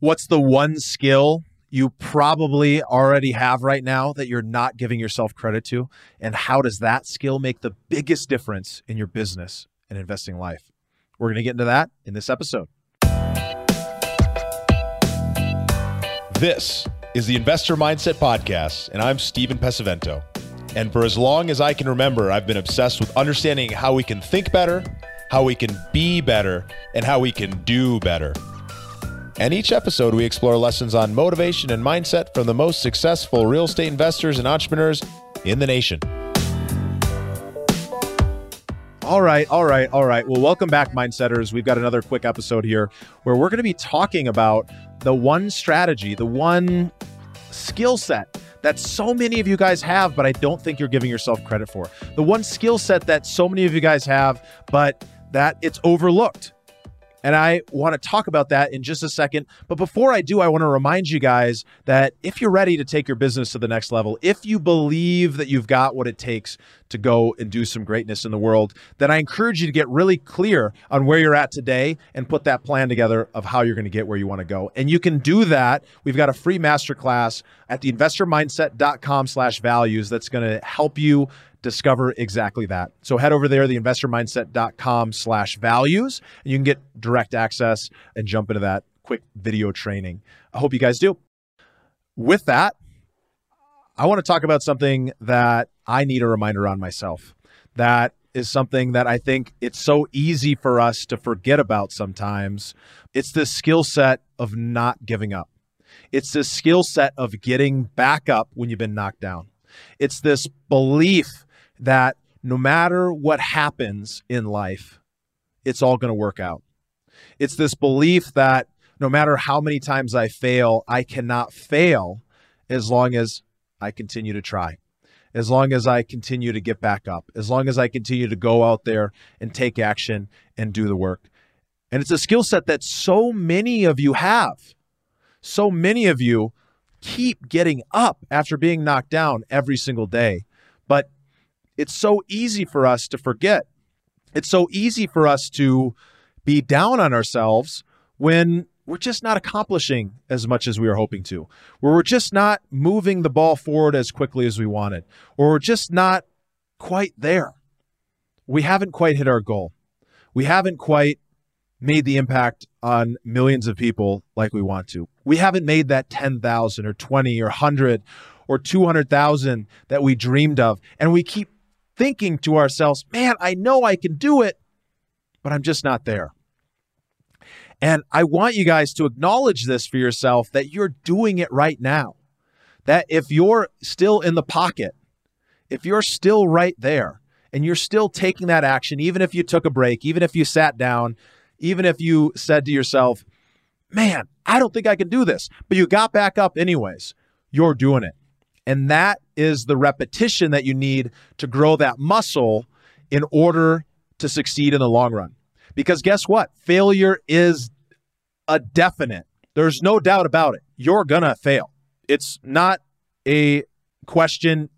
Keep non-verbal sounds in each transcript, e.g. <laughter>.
What's the one skill you probably already have right now that you're not giving yourself credit to? And how does that skill make the biggest difference in your business and investing life? We're going to get into that in this episode. This is the Investor Mindset Podcast, and I'm Steven Pesavento. And for as long as I can remember, I've been obsessed with understanding how we can think better, how we can be better, and how we can do better. And each episode, we explore lessons on motivation and mindset from the most successful real estate investors and entrepreneurs in the nation. All right, all right, all right. Well, welcome back, Mindsetters. We've got another quick episode here where we're going to be talking about the one strategy, the one skill set that so many of you guys have, but I don't think you're giving yourself credit for. The one skill set that so many of you guys have, but that it's overlooked. And I want to talk about that in just a second. But before I do, I want to remind you guys that if you're ready to take your business to the next level, if you believe that you've got what it takes to go and do some greatness in the world, then I encourage you to get really clear on where you're at today and put that plan together of how you're going to get where you want to go. And you can do that. We've got a free masterclass at theinvestormindset.com slash values that's going to help you discover exactly that. So head over there, theinvestormindset.com slash values, and you can get direct access and jump into that quick video training. I hope you guys do. With that, I want to talk about something that I need a reminder on myself. That is something that I think it's so easy for us to forget about sometimes. It's this skill set of not giving up. It's this skill set of getting back up when you've been knocked down. It's this belief that no matter what happens in life, it's all going to work out. It's this belief that no matter how many times I fail, I cannot fail as long as I continue to try, as long as I continue to get back up, as long as I continue to go out there and take action and do the work. And it's a skill set that so many of you have. So many of you keep getting up after being knocked down every single day. But it's so easy for us to forget. It's so easy for us to be down on ourselves when we're just not accomplishing as much as we are hoping to, where we're just not moving the ball forward as quickly as we wanted, or we're just not quite there. We haven't quite hit our goal. We haven't quite made the impact on millions of people like we want to. We haven't made that 10,000 or 20 or 100 or 200,000 that we dreamed of. And we keep thinking to ourselves, man, I know I can do it, but I'm just not there. And I want you guys to acknowledge this for yourself that you're doing it right now. That if you're still in the pocket, if you're still right there and you're still taking that action, even if you took a break, even if you sat down, even if you said to yourself, man, I don't think I can do this, but you got back up anyways, you're doing it. And that is the repetition that you need to grow that muscle in order to succeed in the long run. Because guess what? Failure is a definite. There's no doubt about it. You're going to fail. It's not a question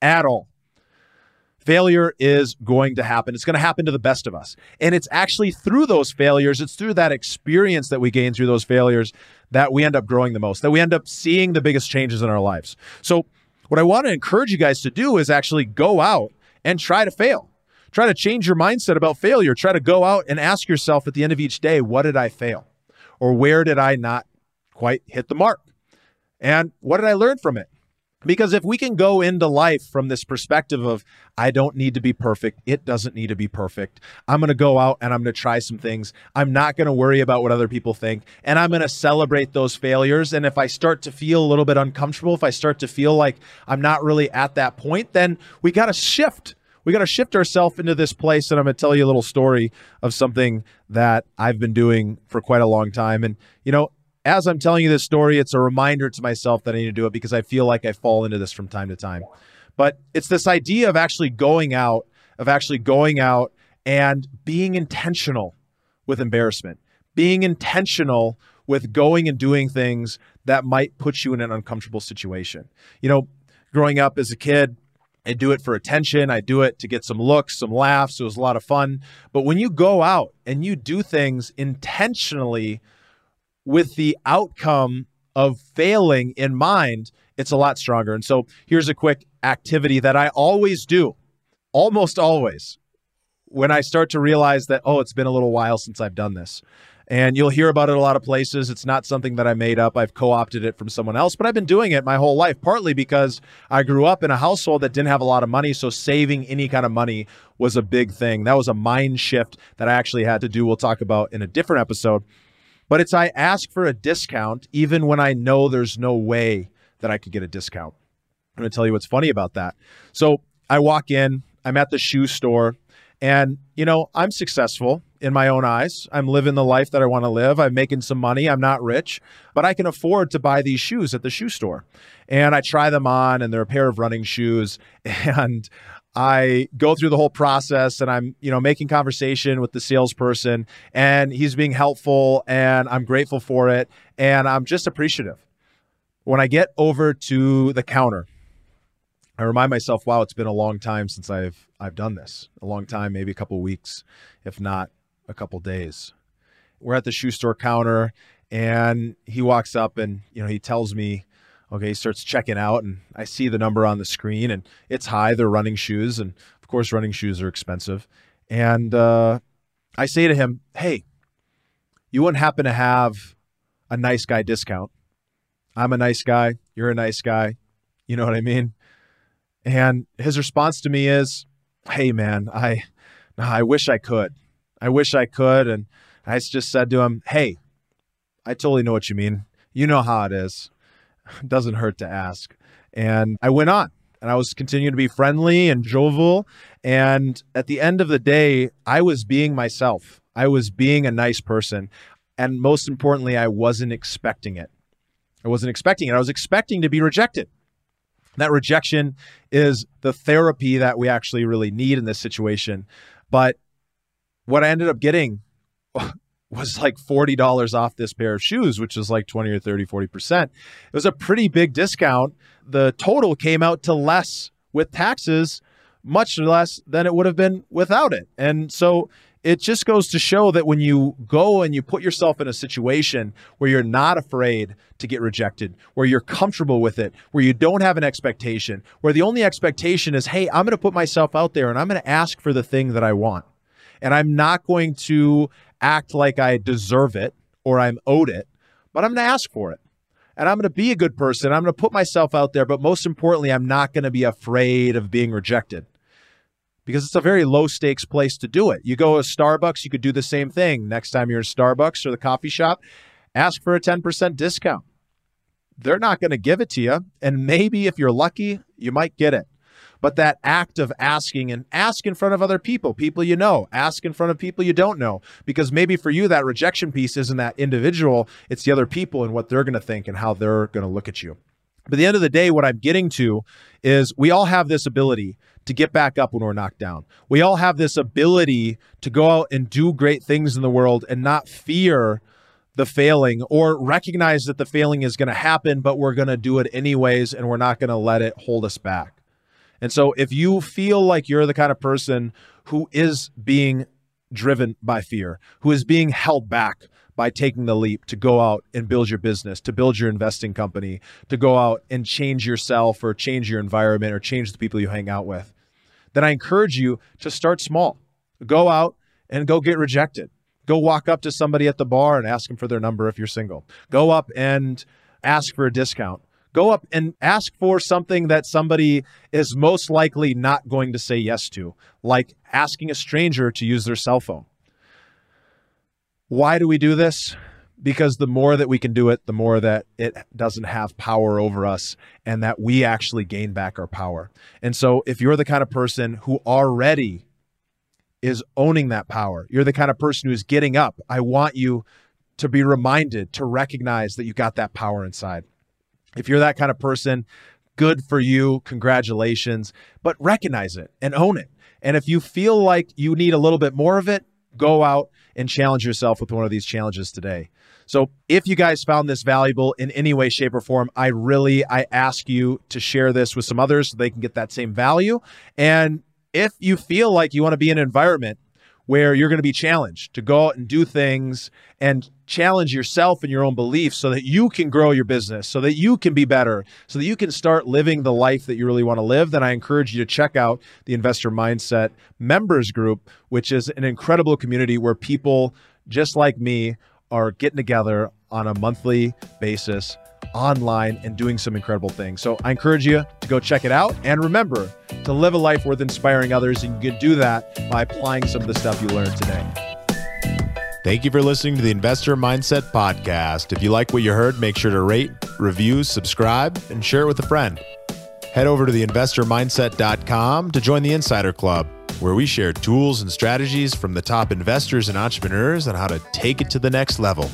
at all. Failure is going to happen. It's going to happen to the best of us. And it's actually through those failures, it's through that experience that we gain through those failures that we end up growing the most, that we end up seeing the biggest changes in our lives. So, what I want to encourage you guys to do is actually go out and try to fail. Try to change your mindset about failure. Try to go out and ask yourself at the end of each day, what did I fail? Or where did I not quite hit the mark? And what did I learn from it? Because if we can go into life from this perspective of, I don't need to be perfect, it doesn't need to be perfect. I'm going to go out and I'm going to try some things. I'm not going to worry about what other people think. And I'm going to celebrate those failures. And if I start to feel a little bit uncomfortable, if I start to feel like I'm not really at that point, then we got to shift. We got to shift ourselves into this place. And I'm going to tell you a little story of something that I've been doing for quite a long time. And, you know, as I'm telling you this story, it's a reminder to myself that I need to do it because I feel like I fall into this from time to time. But it's this idea of actually going out, of actually going out and being intentional with embarrassment, being intentional with going and doing things that might put you in an uncomfortable situation. You know, growing up as a kid, I do it for attention. I do it to get some looks, some laughs. It was a lot of fun. But when you go out and you do things intentionally with the outcome of failing in mind, it's a lot stronger. And so here's a quick activity that I always do, almost always, when I start to realize that, oh, it's been a little while since I've done this. And you'll hear about it a lot of places. It's not something that I made up. I've co opted it from someone else, but I've been doing it my whole life, partly because I grew up in a household that didn't have a lot of money. So saving any kind of money was a big thing. That was a mind shift that I actually had to do. We'll talk about in a different episode. But it's I ask for a discount even when I know there's no way that I could get a discount. I'm going to tell you what's funny about that. So I walk in, I'm at the shoe store, and, you know, I'm successful in my own eyes. I'm living the life that I want to live. I'm making some money. I'm not rich, but I can afford to buy these shoes at the shoe store. And I try them on, and they're a pair of running shoes. <laughs> And I go through the whole process and I'm, you know, making conversation with the salesperson and he's being helpful and I'm grateful for it and I'm just appreciative. When I get over to the counter, I remind myself, wow, it's been a long time since I've I've done this. A long time, maybe a couple weeks, if not a couple days. We're at the shoe store counter and he walks up and, you know, he tells me, okay, he starts checking out and I see the number on the screen and it's high. They're running shoes. And of course, running shoes are expensive. And uh, I say to him, hey, you wouldn't happen to have a nice guy discount. I'm a nice guy. You're a nice guy. You know what I mean? And his response to me is, hey, man, I, I wish I could. I wish I could. And I just said to him, Hey, I totally know what you mean. You know how it is. <laughs> Doesn't hurt to ask. And I went on and I was continuing to be friendly and jovial. And at the end of the day, I was being myself. I was being a nice person. And most importantly, I wasn't expecting it. I wasn't expecting it. I was expecting to be rejected. That rejection is the therapy that we actually really need in this situation. But what I ended up getting <laughs> was like $40 off this pair of shoes, which is like 20 or 30, 40%. It was a pretty big discount. The total came out to less with taxes, much less than it would have been without it. And so it just goes to show that when you go and you put yourself in a situation where you're not afraid to get rejected, where you're comfortable with it, where you don't have an expectation, where the only expectation is, hey, I'm going to put myself out there and I'm going to ask for the thing that I want and I'm not going to act like I deserve it or I'm owed it, but I'm going to ask for it. And I'm going to be a good person. I'm going to put myself out there, but most importantly, I'm not going to be afraid of being rejected because it's a very low stakes place to do it. You go to Starbucks, you could do the same thing. Next time you're in Starbucks or the coffee shop, ask for a 10% discount. They're not going to give it to you. And maybe if you're lucky, you might get it but that act of asking and ask in front of other people, people you know, ask in front of people you don't know, because maybe for you, that rejection piece isn't that individual, it's the other people and what they're going to think and how they're going to look at you. But at the end of the day, what I'm getting to is we all have this ability to get back up when we're knocked down. We all have this ability to go out and do great things in the world and not fear the failing or recognize that the failing is going to happen, but we're going to do it anyways and we're not going to let it hold us back. And so if you feel like you're the kind of person who is being driven by fear, who is being held back by taking the leap to go out and build your business, to build your investing company, to go out and change yourself or change your environment or change the people you hang out with, then I encourage you to start small. Go out and go get rejected. Go walk up to somebody at the bar and ask them for their number if you're single. Go up and ask for a discount. Go up and ask for something that somebody is most likely not going to say yes to, like asking a stranger to use their cell phone. Why do we do this? Because the more that we can do it, the more that it doesn't have power over us and that we actually gain back our power. And so, if you're the kind of person who already is owning that power, you're the kind of person who's getting up, I want you to be reminded to recognize that you got that power inside. If you're that kind of person, good for you. Congratulations. But recognize it and own it. And if you feel like you need a little bit more of it, go out and challenge yourself with one of these challenges today. So if you guys found this valuable in any way, shape, or form, I really I ask you to share this with some others so they can get that same value. And if you feel like you want to be in an environment where you're going to be challenged to go out and do things and challenge yourself and your own beliefs so that you can grow your business, so that you can be better, so that you can start living the life that you really want to live, then I encourage you to check out the Investor Mindset Members Group, which is an incredible community where people just like me are getting together on a monthly basis online and doing some incredible things. So I encourage you to go check it out. And remember to live a life worth inspiring others. And you can do that by applying some of the stuff you learned today. Thank you for listening to the Investor Mindset Podcast. If you like what you heard, make sure to rate, review, subscribe, and share it with a friend. Head over to theinvestormindset.com to join the Insider Club, where we share tools and strategies from the top investors and entrepreneurs on how to take it to the next level.